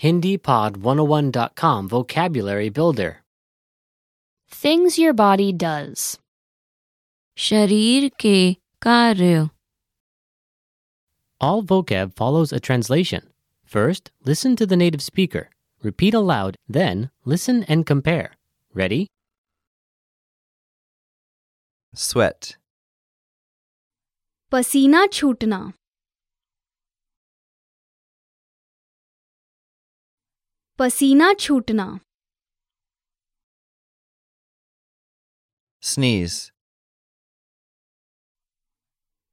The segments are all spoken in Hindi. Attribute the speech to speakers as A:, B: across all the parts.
A: HindiPod101.com Vocabulary Builder.
B: Things your body does.
C: शरीर के कार्य
A: All vocab follows a translation. First, listen to the native speaker. Repeat aloud, then, listen and compare. Ready?
D: sweat,
B: पसीना छूटना पसीना छूटना।
D: स्नीज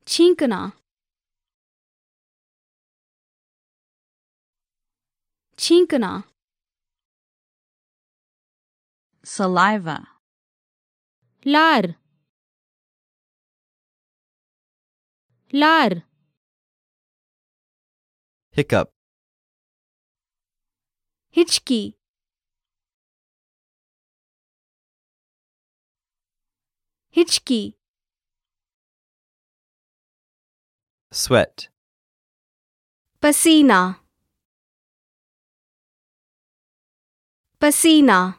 B: छींकना। छींकना।
C: सलाइवा
B: लार। लार।
D: Hiccup
B: Hitchkey. Hitchkey.
D: sweat.
B: Pasina. Pasina.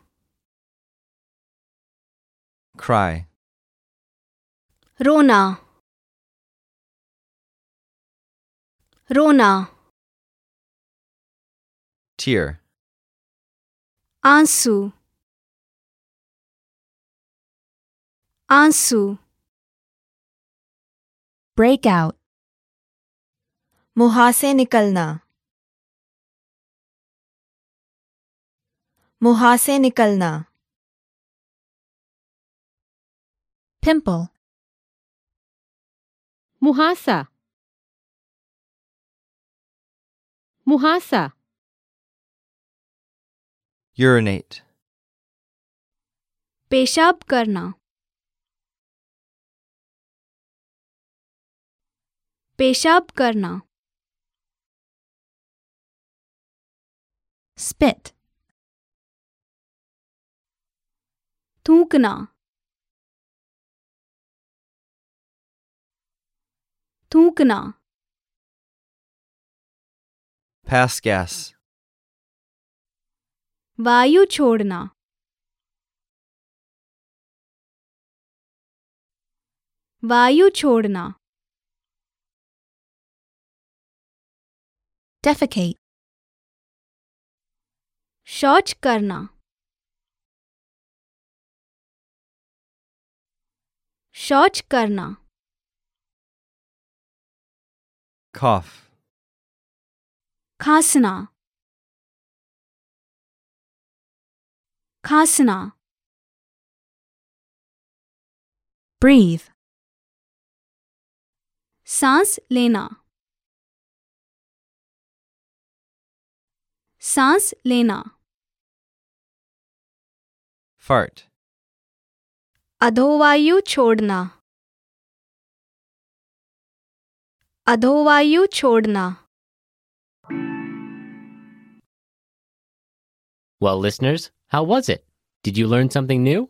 D: Cry.
B: Rona. Rona.
D: Tear.
B: आंसू आंसू
C: break out
E: मुहां से निकलना मुहां से निकलना
C: pimple
B: मुहासा मुहासा
D: Urinate,
B: पेशाब करना। पेशाब करना।
C: Spit.
B: थूकना। थूकना।
D: Pass gas,
B: वायु छोड़ना। वायु छोड़ना।
C: Defecate.
B: शौच करना। शौच करना।
D: Cough,
B: खांसना। खांसना।
C: Breathe.
B: सांस लेना। सांस लेना।
D: Fart,
B: अधोवायु छोड़ना। अधोवायु छोड़ना।
A: Well, listeners, how was it? Did you learn something new?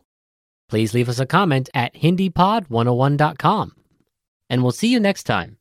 A: Please leave us a comment at HindiPod101.com. And we'll see you next time.